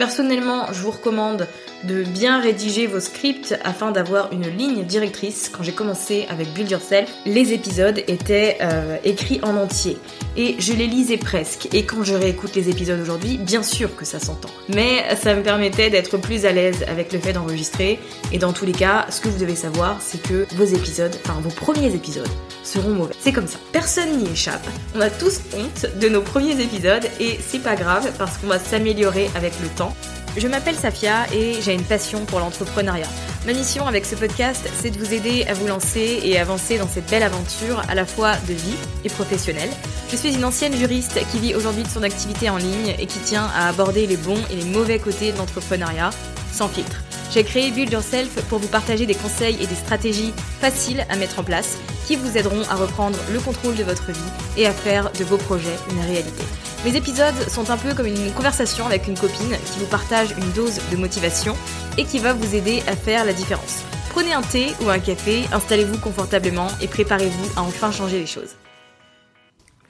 Personnellement, je vous recommande de bien rédiger vos scripts afin d'avoir une ligne directrice. Quand j'ai commencé avec Build Yourself, les épisodes étaient euh, écrits en entier et je les lisais presque. Et quand je réécoute les épisodes aujourd'hui, bien sûr que ça s'entend. Mais ça me permettait d'être plus à l'aise avec le fait d'enregistrer. Et dans tous les cas, ce que vous devez savoir, c'est que vos épisodes, enfin vos premiers épisodes, seront mauvais. C'est comme ça. Personne n'y échappe. On a tous honte de nos premiers épisodes et c'est pas grave parce qu'on va s'améliorer avec le temps. Je m'appelle Safia et j'ai une passion pour l'entrepreneuriat. Ma mission avec ce podcast, c'est de vous aider à vous lancer et avancer dans cette belle aventure à la fois de vie et professionnelle. Je suis une ancienne juriste qui vit aujourd'hui de son activité en ligne et qui tient à aborder les bons et les mauvais côtés de l'entrepreneuriat sans filtre. J'ai créé Build Yourself pour vous partager des conseils et des stratégies faciles à mettre en place qui vous aideront à reprendre le contrôle de votre vie et à faire de vos projets une réalité. Mes épisodes sont un peu comme une conversation avec une copine qui vous partage une dose de motivation et qui va vous aider à faire la différence. Prenez un thé ou un café, installez-vous confortablement et préparez-vous à enfin changer les choses.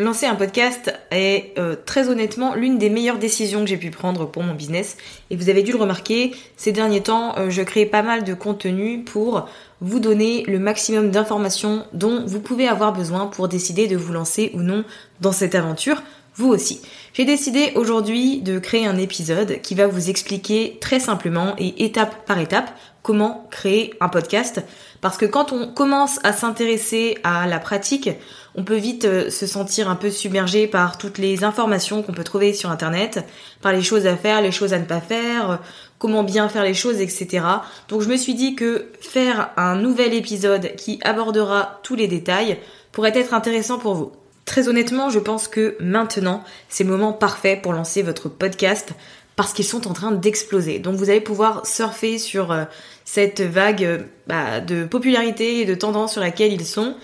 Lancer un podcast est euh, très honnêtement l'une des meilleures décisions que j'ai pu prendre pour mon business. Et vous avez dû le remarquer, ces derniers temps, euh, je crée pas mal de contenu pour vous donner le maximum d'informations dont vous pouvez avoir besoin pour décider de vous lancer ou non dans cette aventure, vous aussi. J'ai décidé aujourd'hui de créer un épisode qui va vous expliquer très simplement et étape par étape comment créer un podcast. Parce que quand on commence à s'intéresser à la pratique, on peut vite euh, se sentir un peu submergé par toutes les informations qu'on peut trouver sur Internet, par les choses à faire, les choses à ne pas faire, euh, comment bien faire les choses, etc. Donc je me suis dit que faire un nouvel épisode qui abordera tous les détails pourrait être intéressant pour vous. Très honnêtement, je pense que maintenant, c'est le moment parfait pour lancer votre podcast parce qu'ils sont en train d'exploser. Donc vous allez pouvoir surfer sur euh, cette vague bah, de popularité et de tendance sur laquelle ils sont.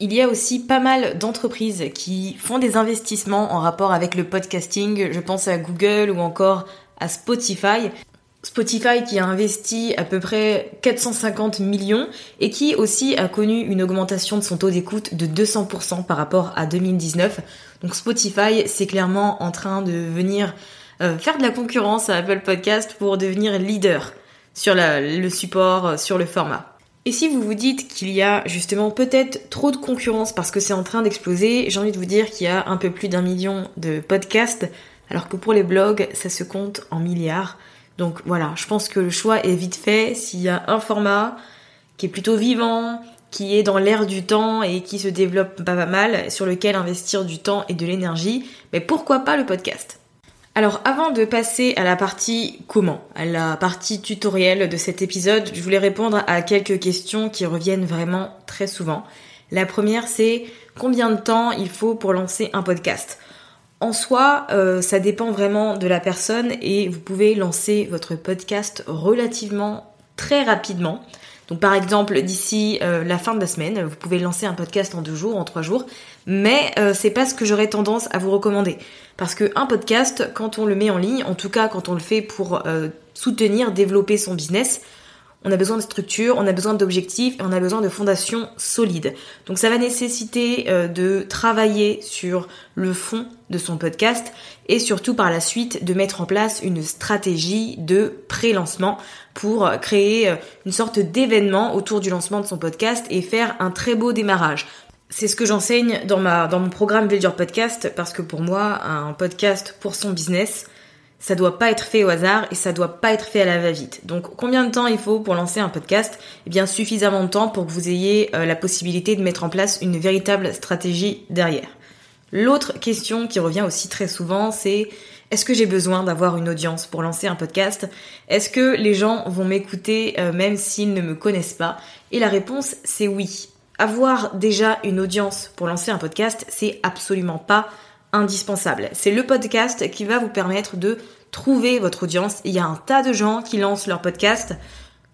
Il y a aussi pas mal d'entreprises qui font des investissements en rapport avec le podcasting. Je pense à Google ou encore à Spotify. Spotify qui a investi à peu près 450 millions et qui aussi a connu une augmentation de son taux d'écoute de 200% par rapport à 2019. Donc Spotify, c'est clairement en train de venir euh, faire de la concurrence à Apple Podcast pour devenir leader sur le support, euh, sur le format. Et si vous vous dites qu'il y a justement peut-être trop de concurrence parce que c'est en train d'exploser, j'ai envie de vous dire qu'il y a un peu plus d'un million de podcasts, alors que pour les blogs, ça se compte en milliards. Donc voilà, je pense que le choix est vite fait. S'il y a un format qui est plutôt vivant, qui est dans l'air du temps et qui se développe pas mal, sur lequel investir du temps et de l'énergie, mais pourquoi pas le podcast? Alors avant de passer à la partie comment, à la partie tutoriel de cet épisode, je voulais répondre à quelques questions qui reviennent vraiment très souvent. La première c'est combien de temps il faut pour lancer un podcast? En soi, euh, ça dépend vraiment de la personne et vous pouvez lancer votre podcast relativement très rapidement. Donc par exemple, d'ici euh, la fin de la semaine, vous pouvez lancer un podcast en deux jours, en trois jours, mais euh, c'est pas ce que j'aurais tendance à vous recommander. Parce que un podcast, quand on le met en ligne, en tout cas quand on le fait pour euh, soutenir, développer son business, on a besoin de structure, on a besoin d'objectifs et on a besoin de fondations solides. Donc ça va nécessiter euh, de travailler sur le fond de son podcast et surtout par la suite de mettre en place une stratégie de pré-lancement pour créer euh, une sorte d'événement autour du lancement de son podcast et faire un très beau démarrage. C'est ce que j'enseigne dans dans mon programme Build Your Podcast parce que pour moi un podcast pour son business ça doit pas être fait au hasard et ça doit pas être fait à la va-vite. Donc combien de temps il faut pour lancer un podcast? Eh bien suffisamment de temps pour que vous ayez euh, la possibilité de mettre en place une véritable stratégie derrière. L'autre question qui revient aussi très souvent, c'est est-ce que j'ai besoin d'avoir une audience pour lancer un podcast? Est-ce que les gens vont m'écouter euh, même s'ils ne me connaissent pas? Et la réponse c'est oui. Avoir déjà une audience pour lancer un podcast, c'est absolument pas indispensable. C'est le podcast qui va vous permettre de trouver votre audience. Il y a un tas de gens qui lancent leur podcast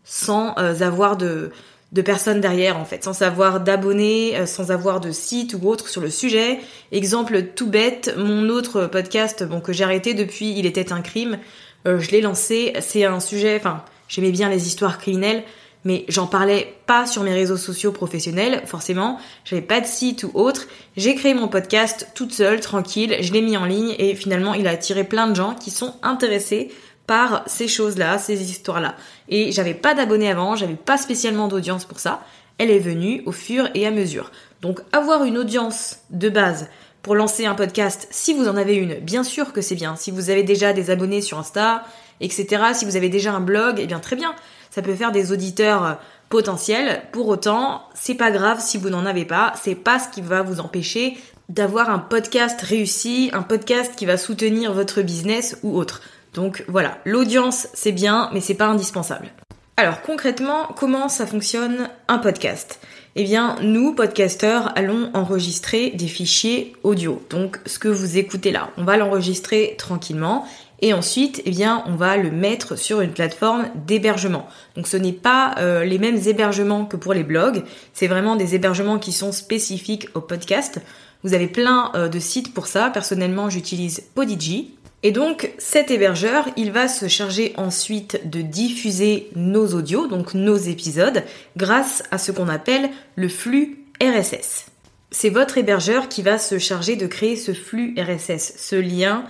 sans euh, avoir de, de personnes derrière en fait, sans avoir d'abonnés, euh, sans avoir de site ou autre sur le sujet. Exemple tout bête, mon autre podcast bon que j'ai arrêté depuis Il était un crime, euh, je l'ai lancé, c'est un sujet enfin, j'aimais bien les histoires criminelles, mais j'en parlais pas sur mes réseaux sociaux professionnels, forcément, j'avais pas de site ou autre. J'ai créé mon podcast toute seule, tranquille, je l'ai mis en ligne et finalement il a attiré plein de gens qui sont intéressés par ces choses-là, ces histoires-là. Et j'avais pas d'abonnés avant, j'avais pas spécialement d'audience pour ça. Elle est venue au fur et à mesure. Donc avoir une audience de base pour lancer un podcast, si vous en avez une, bien sûr que c'est bien. Si vous avez déjà des abonnés sur Insta, etc. Si vous avez déjà un blog, eh bien très bien ça peut faire des auditeurs euh, potentiels. Pour autant, c'est pas grave si vous n'en avez pas, c'est pas ce qui va vous empêcher d'avoir un podcast réussi, un podcast qui va soutenir votre business ou autre. Donc voilà, l'audience c'est bien, mais c'est pas indispensable. Alors concrètement, comment ça fonctionne un podcast? Eh bien, nous, podcasteurs, allons enregistrer des fichiers audio. Donc ce que vous écoutez là, on va l'enregistrer tranquillement et ensuite, eh bien, on va le mettre sur une plateforme d'hébergement. Donc ce n'est pas euh, les mêmes hébergements que pour les blogs, c'est vraiment des hébergements qui sont spécifiques au podcast. Vous avez plein euh, de sites pour ça. Personnellement, j'utilise Podigi. Et donc cet hébergeur, il va se charger ensuite de diffuser nos audios, donc nos épisodes, grâce à ce qu'on appelle le flux RSS. C'est votre hébergeur qui va se charger de créer ce flux RSS, ce lien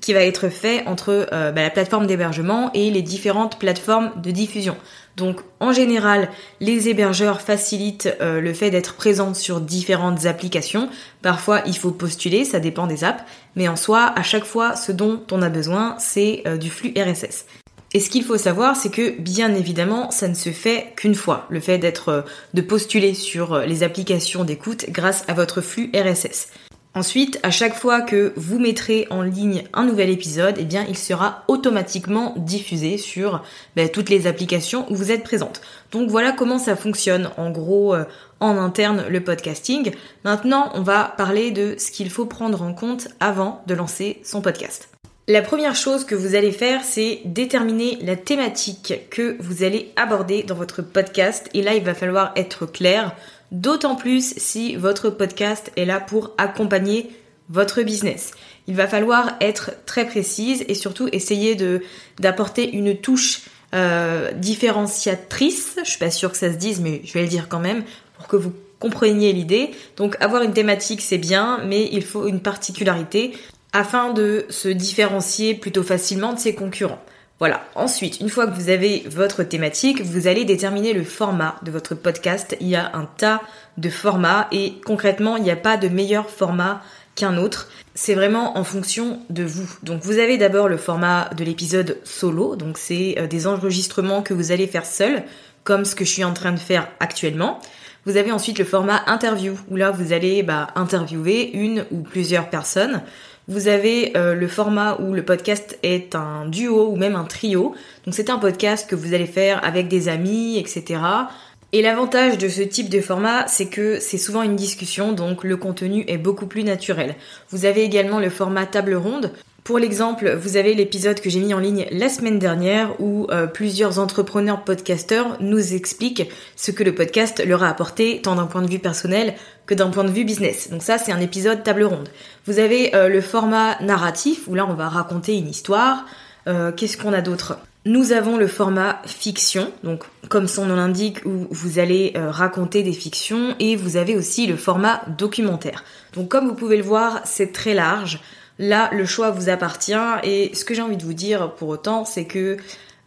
qui va être fait entre euh, bah, la plateforme d'hébergement et les différentes plateformes de diffusion. Donc en général, les hébergeurs facilitent euh, le fait d'être présents sur différentes applications. Parfois, il faut postuler, ça dépend des apps, mais en soi, à chaque fois, ce dont on a besoin, c'est euh, du flux RSS. Et ce qu'il faut savoir, c'est que bien évidemment, ça ne se fait qu'une fois, le fait d'être de postuler sur les applications d'écoute grâce à votre flux RSS. Ensuite, à chaque fois que vous mettrez en ligne un nouvel épisode, eh bien, il sera automatiquement diffusé sur ben, toutes les applications où vous êtes présente. Donc voilà comment ça fonctionne en gros euh, en interne le podcasting. Maintenant, on va parler de ce qu'il faut prendre en compte avant de lancer son podcast. La première chose que vous allez faire, c'est déterminer la thématique que vous allez aborder dans votre podcast. Et là, il va falloir être clair D'autant plus si votre podcast est là pour accompagner votre business. Il va falloir être très précise et surtout essayer de d'apporter une touche euh, différenciatrice. Je suis pas sûre que ça se dise, mais je vais le dire quand même pour que vous compreniez l'idée. Donc avoir une thématique c'est bien, mais il faut une particularité afin de se différencier plutôt facilement de ses concurrents. Voilà. Ensuite, une fois que vous avez votre thématique, vous allez déterminer le format de votre podcast. Il y a un tas de formats et concrètement, il n'y a pas de meilleur format qu'un autre. C'est vraiment en fonction de vous. Donc vous avez d'abord le format de l'épisode solo, donc c'est euh, des enregistrements que vous allez faire seul, comme ce que je suis en train de faire actuellement. Vous avez ensuite le format interview, où là vous allez bah, interviewer une ou plusieurs personnes. Vous avez euh, le format où le podcast est un duo ou même un trio. Donc c'est un podcast que vous allez faire avec des amis, etc. Et l'avantage de ce type de format, c'est que c'est souvent une discussion, donc le contenu est beaucoup plus naturel. Vous avez également le format table ronde. Pour l'exemple, vous avez l'épisode que j'ai mis en ligne la semaine dernière où euh, plusieurs entrepreneurs podcasteurs nous expliquent ce que le podcast leur a apporté tant d'un point de vue personnel que d'un point de vue business. Donc ça, c'est un épisode table ronde. Vous avez euh, le format narratif où là, on va raconter une histoire. Euh, qu'est-ce qu'on a d'autre? Nous avons le format fiction, donc comme son nom l'indique, où vous allez raconter des fictions, et vous avez aussi le format documentaire. Donc comme vous pouvez le voir, c'est très large. Là, le choix vous appartient et ce que j'ai envie de vous dire pour autant, c'est que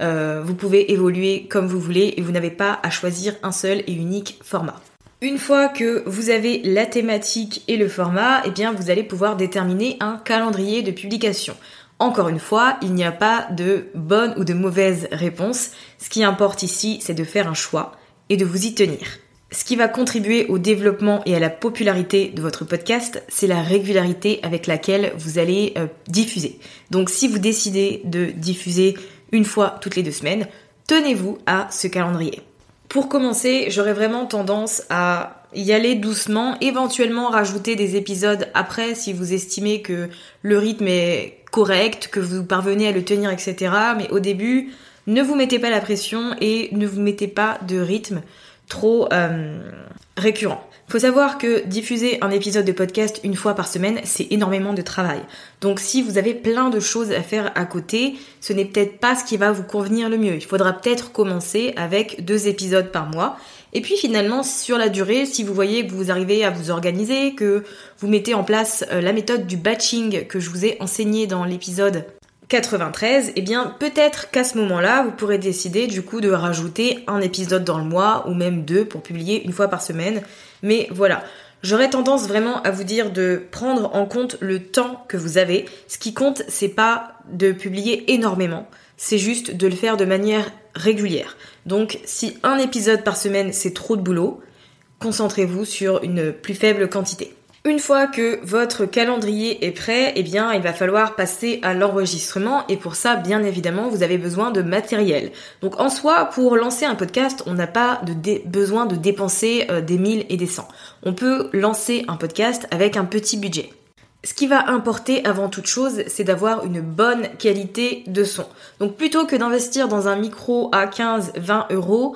euh, vous pouvez évoluer comme vous voulez et vous n'avez pas à choisir un seul et unique format. Une fois que vous avez la thématique et le format, eh bien vous allez pouvoir déterminer un calendrier de publication. Encore une fois, il n'y a pas de bonne ou de mauvaise réponse. Ce qui importe ici, c'est de faire un choix et de vous y tenir. Ce qui va contribuer au développement et à la popularité de votre podcast, c'est la régularité avec laquelle vous allez euh, diffuser. Donc si vous décidez de diffuser une fois toutes les deux semaines, tenez-vous à ce calendrier. Pour commencer, j'aurais vraiment tendance à y aller doucement, éventuellement rajouter des épisodes après si vous estimez que le rythme est correct, que vous parvenez à le tenir, etc. Mais au début, ne vous mettez pas la pression et ne vous mettez pas de rythme trop euh, récurrent. Faut savoir que diffuser un épisode de podcast une fois par semaine, c'est énormément de travail. Donc si vous avez plein de choses à faire à côté, ce n'est peut-être pas ce qui va vous convenir le mieux. Il faudra peut-être commencer avec deux épisodes par mois. Et puis finalement, sur la durée, si vous voyez que vous arrivez à vous organiser, que vous mettez en place euh, la méthode du batching que je vous ai enseigné dans l'épisode 93, et eh bien peut-être qu'à ce moment-là, vous pourrez décider du coup de rajouter un épisode dans le mois ou même deux pour publier une fois par semaine. Mais voilà, j'aurais tendance vraiment à vous dire de prendre en compte le temps que vous avez. Ce qui compte, c'est pas de publier énormément, c'est juste de le faire de manière régulière. Donc si un épisode par semaine c'est trop de boulot, concentrez-vous sur une plus faible quantité. Une fois que votre calendrier est prêt, eh bien, il va falloir passer à l'enregistrement et pour ça, bien évidemment, vous avez besoin de matériel. Donc, en soi, pour lancer un podcast, on n'a pas besoin de dépenser euh, des 1000 et des 100. On peut lancer un podcast avec un petit budget. Ce qui va importer avant toute chose, c'est d'avoir une bonne qualité de son. Donc plutôt que d'investir dans un micro à 15-20 euros,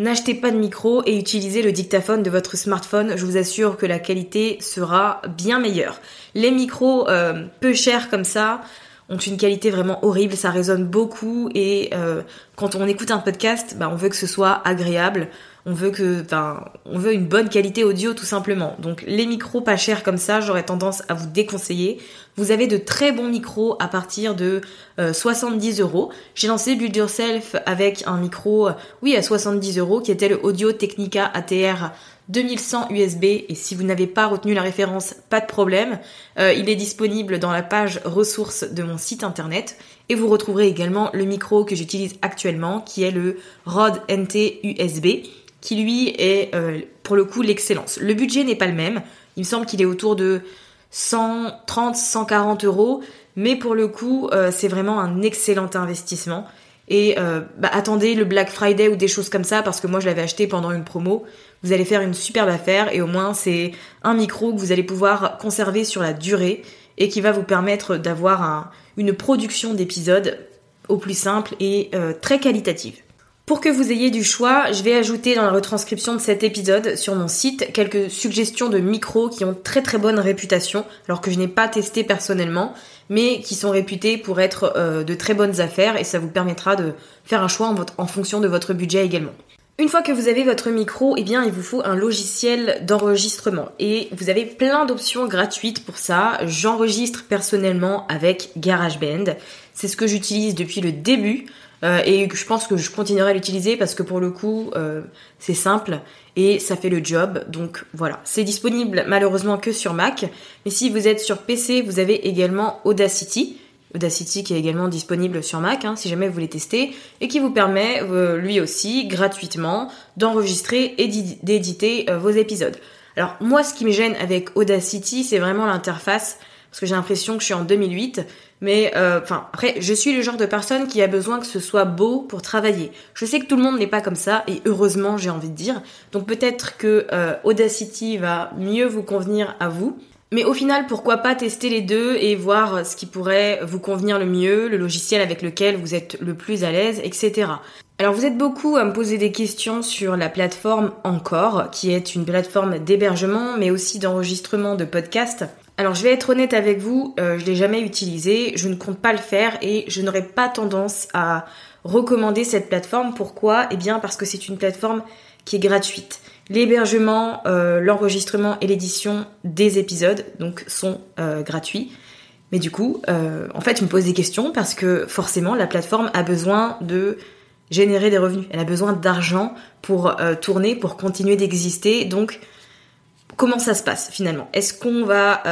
N'achetez pas de micro et utilisez le dictaphone de votre smartphone. Je vous assure que la qualité sera bien meilleure. Les micros euh, peu chers comme ça ont une qualité vraiment horrible. Ça résonne beaucoup et euh, quand on écoute un podcast, bah, on veut que ce soit agréable on veut que, enfin, on veut une bonne qualité audio tout simplement. Donc les micros pas chers comme ça, j'aurais tendance à vous déconseiller. Vous avez de très bons micros à partir de 70 euh, euros. J'ai lancé Build Yourself avec un micro, euh, oui, à 70 euros, qui était le Audio Technica ATR 2100 USB. Et si vous n'avez pas retenu la référence, pas de problème. Euh, il est disponible dans la page ressources de mon site internet. Et vous retrouverez également le micro que j'utilise actuellement, qui est le Rode NT USB qui lui est euh, pour le coup l'excellence. Le budget n'est pas le même, il me semble qu'il est autour de 130, 140 euros, mais pour le coup euh, c'est vraiment un excellent investissement. Et euh, bah, attendez le Black Friday ou des choses comme ça parce que moi je l'avais acheté pendant une promo. Vous allez faire une superbe affaire et au moins c'est un micro que vous allez pouvoir conserver sur la durée et qui va vous permettre d'avoir une production d'épisodes au plus simple et très qualitative. Pour que vous ayez du choix, je vais ajouter dans la retranscription de cet épisode sur mon site quelques suggestions de micros qui ont très très bonne réputation, alors que je n'ai pas testé personnellement, mais qui sont réputés pour être euh, de très bonnes affaires et ça vous permettra de faire un choix en, fonction de votre budget également. Une fois que vous avez votre micro, eh bien, il vous faut un logiciel d'enregistrement. Et vous avez plein d'options gratuites pour ça. J'enregistre personnellement avec GarageBand. C'est ce que j'utilise depuis le début. Euh, et je pense que je continuerai à l'utiliser parce que pour le coup, euh, c'est simple et ça fait le job. Donc voilà, c'est disponible malheureusement que sur Mac. Mais si vous êtes sur PC, vous avez également Audacity. Audacity qui est également disponible sur Mac, hein, si jamais vous voulez tester, et qui vous permet euh, lui aussi gratuitement d'enregistrer et d'éditer vos épisodes. Alors moi, ce qui me gêne avec Audacity, c'est vraiment l'interface, parce que j'ai l'impression que je suis en 2008 mais euh, enfin après, je suis le genre de personne qui a besoin que ce soit beau pour travailler. Je sais que tout le monde n'est pas comme ça et heureusement j'ai envie de dire. Donc peut-être que euh, Audacity va mieux vous convenir à vous. Mais au final, pourquoi pas tester les deux et voir ce qui pourrait vous convenir le mieux, le logiciel avec lequel vous êtes le plus à l'aise, etc. Alors vous êtes beaucoup à me poser des questions sur la plateforme Encore, qui est une plateforme d'hébergement mais aussi d'enregistrement de podcasts. Alors je vais être honnête avec vous, euh, je l'ai jamais utilisé, je ne compte pas le faire et je n'aurais pas tendance à recommander cette plateforme. Pourquoi? Eh bien parce que c'est une plateforme qui est gratuite. L'hébergement, euh, l'enregistrement et l'édition des épisodes sont euh, gratuits. Mais du coup, euh, en fait, je me pose des questions parce que forcément, la plateforme a besoin de générer des revenus. Elle a besoin d'argent pour tourner, pour continuer d'exister. Donc, comment ça se passe finalement? Est-ce qu'on va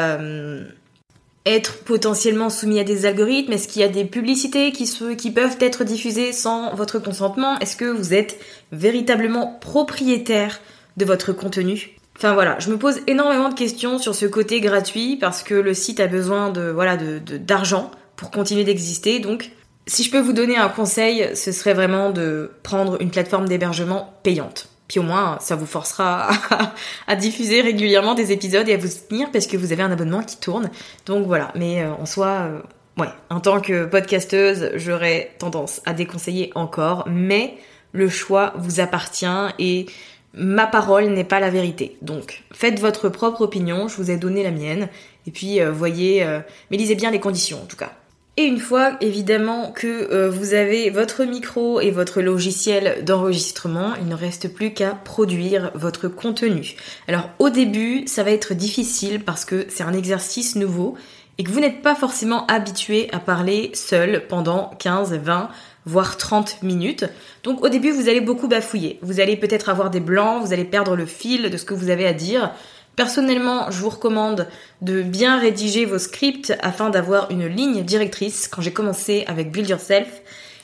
être potentiellement soumis à des algorithmes? Est-ce qu'il y a des publicités qui, peuvent être diffusées sans votre consentement? Est-ce que vous êtes véritablement propriétaire de votre contenu? Enfin voilà, je me pose énormément de questions sur ce côté gratuit parce que le site a besoin de voilà d'argent pour continuer d'exister. Donc, si je peux vous donner un conseil, ce serait vraiment de prendre une plateforme d'hébergement payante. Puis au moins, ça vous forcera à, diffuser régulièrement des épisodes et à vous tenir parce que vous avez un abonnement qui tourne. Donc voilà, mais euh, en soi, euh, ouais, en tant que podcasteuse, j'aurais tendance à déconseiller encore, mais le choix vous appartient et ma parole n'est pas la vérité. Donc faites votre propre opinion, je vous ai donné la mienne, et puis euh, voyez, mais lisez bien les conditions en tout cas. Et une fois évidemment que euh, vous avez votre micro et votre logiciel d'enregistrement, il ne reste plus qu'à produire votre contenu. Alors au début, ça va être difficile parce que c'est un exercice nouveau et que vous n'êtes pas forcément habitué à parler seul pendant 15, 20, voire 30 minutes. Donc au début, vous allez beaucoup bafouiller. Vous allez peut-être avoir des blancs, vous allez perdre le fil de ce que vous avez à dire. Personnellement, je vous recommande de bien rédiger vos scripts afin d'avoir une ligne directrice. Quand j'ai commencé avec Build Yourself,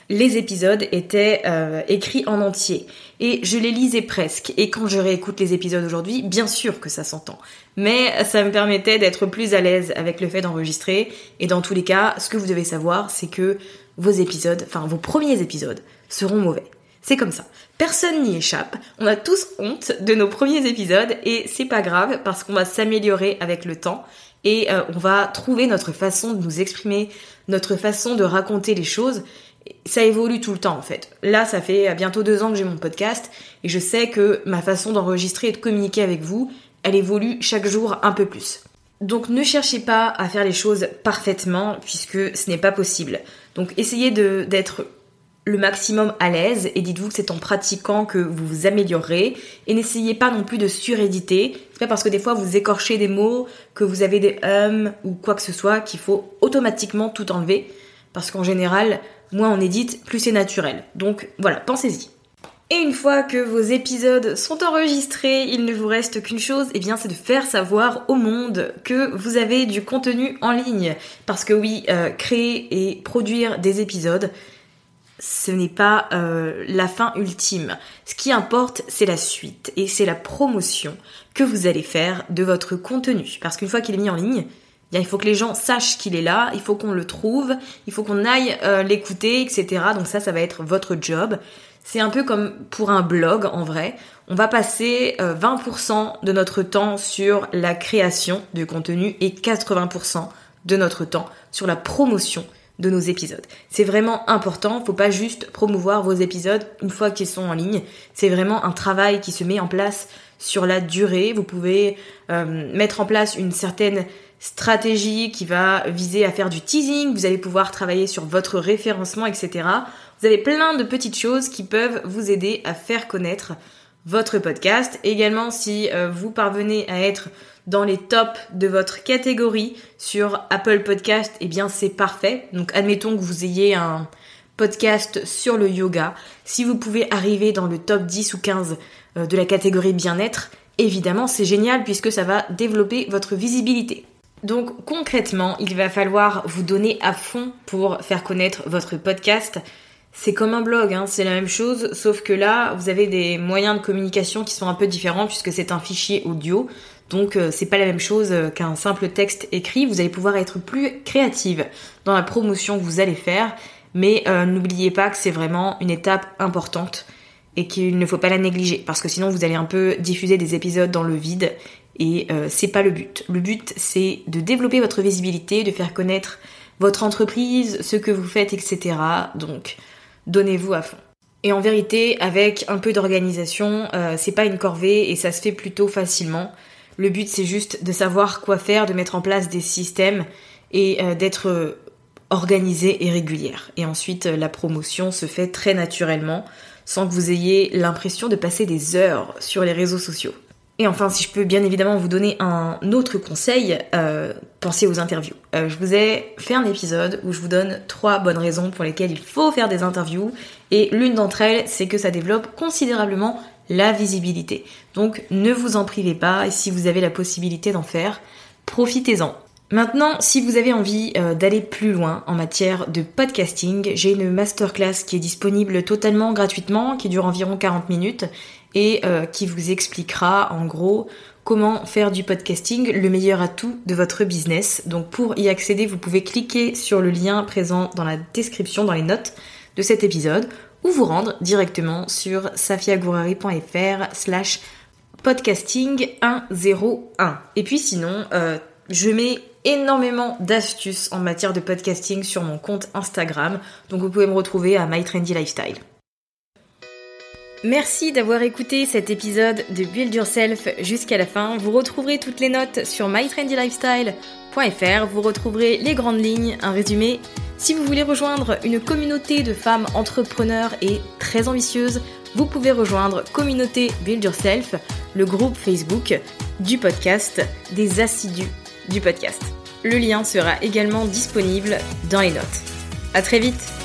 les épisodes étaient euh, écrits en entier et je les lisais presque. Et quand je réécoute les épisodes aujourd'hui, bien sûr que ça s'entend. Mais ça me permettait d'être plus à l'aise avec le fait d'enregistrer. Et dans tous les cas, ce que vous devez savoir, c'est que vos épisodes, enfin vos premiers épisodes, seront mauvais. C'est comme ça. Personne n'y échappe. On a tous honte de nos premiers épisodes et c'est pas grave parce qu'on va s'améliorer avec le temps et euh, on va trouver notre façon de nous exprimer, notre façon de raconter les choses. Ça évolue tout le temps en fait. Là, ça fait bientôt deux ans que j'ai mon podcast et je sais que ma façon d'enregistrer et de communiquer avec vous, elle évolue chaque jour un peu plus. Donc ne cherchez pas à faire les choses parfaitement puisque ce n'est pas possible. Donc essayez d'être le maximum à l'aise et dites-vous que c'est en pratiquant que vous vous améliorerez et n'essayez pas non plus de suréditer. C'est pas parce que des fois vous écorchez des mots, que vous avez des hum ou quoi que ce soit qu'il faut automatiquement tout enlever parce qu'en général, moins on édite, plus c'est naturel. Donc voilà, pensez-y. Et une fois que vos épisodes sont enregistrés, il ne vous reste qu'une chose, et eh bien c'est de faire savoir au monde que vous avez du contenu en ligne. Parce que oui, euh, créer et produire des épisodes, ce n'est pas euh, la fin ultime. Ce qui importe, c'est la suite et c'est la promotion que vous allez faire de votre contenu. Parce qu'une fois qu'il est mis en ligne, eh il faut que les gens sachent qu'il est là, il faut qu'on le trouve, il faut qu'on aille euh, l'écouter, etc. Donc ça, ça va être votre job. C'est un peu comme pour un blog en vrai. On va passer 20% euh, de notre temps sur la création de contenu et 80% de notre temps sur la promotion de nos épisodes. C'est vraiment important, faut pas juste promouvoir vos épisodes une fois qu'ils sont en ligne. C'est vraiment un travail qui se met en place sur la durée. Vous pouvez euh, mettre en place une certaine stratégie qui va viser à faire du teasing, vous allez pouvoir travailler sur votre référencement, etc. Vous avez plein de petites choses qui peuvent vous aider à faire connaître votre podcast. Également, si euh, vous parvenez à être dans les tops de votre catégorie sur Apple Podcast, eh bien c'est parfait. Donc admettons que vous ayez un podcast sur le yoga. Si vous pouvez arriver dans le top 10 ou 15 euh, de la catégorie bien-être, évidemment c'est génial puisque ça va développer votre visibilité. Donc concrètement, il va falloir vous donner à fond pour faire connaître votre podcast. C'est comme un blog, hein, c'est la même chose, sauf que là, vous avez des moyens de communication qui sont un peu différents puisque c'est un fichier audio. Donc euh, c'est pas la même chose euh, qu'un simple texte écrit. Vous allez pouvoir être plus créative dans la promotion que vous allez faire, mais euh, n'oubliez pas que c'est vraiment une étape importante et qu'il ne faut pas la négliger parce que sinon vous allez un peu diffuser des épisodes dans le vide Et c'est pas le but. Le but, c'est de développer votre visibilité, de faire connaître votre entreprise, ce que vous faites, etc. Donc, donnez-vous à fond. Et en vérité, avec un peu d'organisation, c'est pas une corvée et ça se fait plutôt facilement. Le but, c'est juste de savoir quoi faire, de mettre en place des systèmes et euh, d'être organisée et régulière. Et ensuite, la promotion se fait très naturellement, sans que vous ayez l'impression de passer des heures sur les réseaux sociaux. Et enfin, si je peux bien évidemment vous donner un autre conseil, euh, pensez aux interviews. Euh, je vous ai fait un épisode où je vous donne trois bonnes raisons pour lesquelles il faut faire des interviews, et l'une d'entre elles, c'est que ça développe considérablement la visibilité. Donc ne vous en privez pas, et si vous avez la possibilité d'en faire, profitez-en. Maintenant, si vous avez envie euh, d'aller plus loin en matière de podcasting, j'ai une masterclass qui est disponible totalement gratuitement, qui dure environ 40 minutes et euh, qui vous expliquera en gros comment faire du podcasting le meilleur atout de votre business. Donc pour y accéder, vous pouvez cliquer sur le lien présent dans la description, dans les notes de cet épisode, ou vous rendre directement sur safiagourari.fr slash podcasting 101. Et puis sinon, euh, je mets énormément d'astuces en matière de podcasting sur mon compte Instagram, donc vous pouvez me retrouver à My Trendy Lifestyle. Merci d'avoir écouté cet épisode de Build Yourself jusqu'à la fin. Vous retrouverez toutes les notes sur Vous retrouverez les grandes lignes, un résumé. Si vous voulez rejoindre une communauté de femmes entrepreneurs et très ambitieuses, vous pouvez rejoindre Communauté Build Yourself, le groupe Facebook du podcast des assidus du podcast. Le lien sera également disponible dans les notes. À très vite!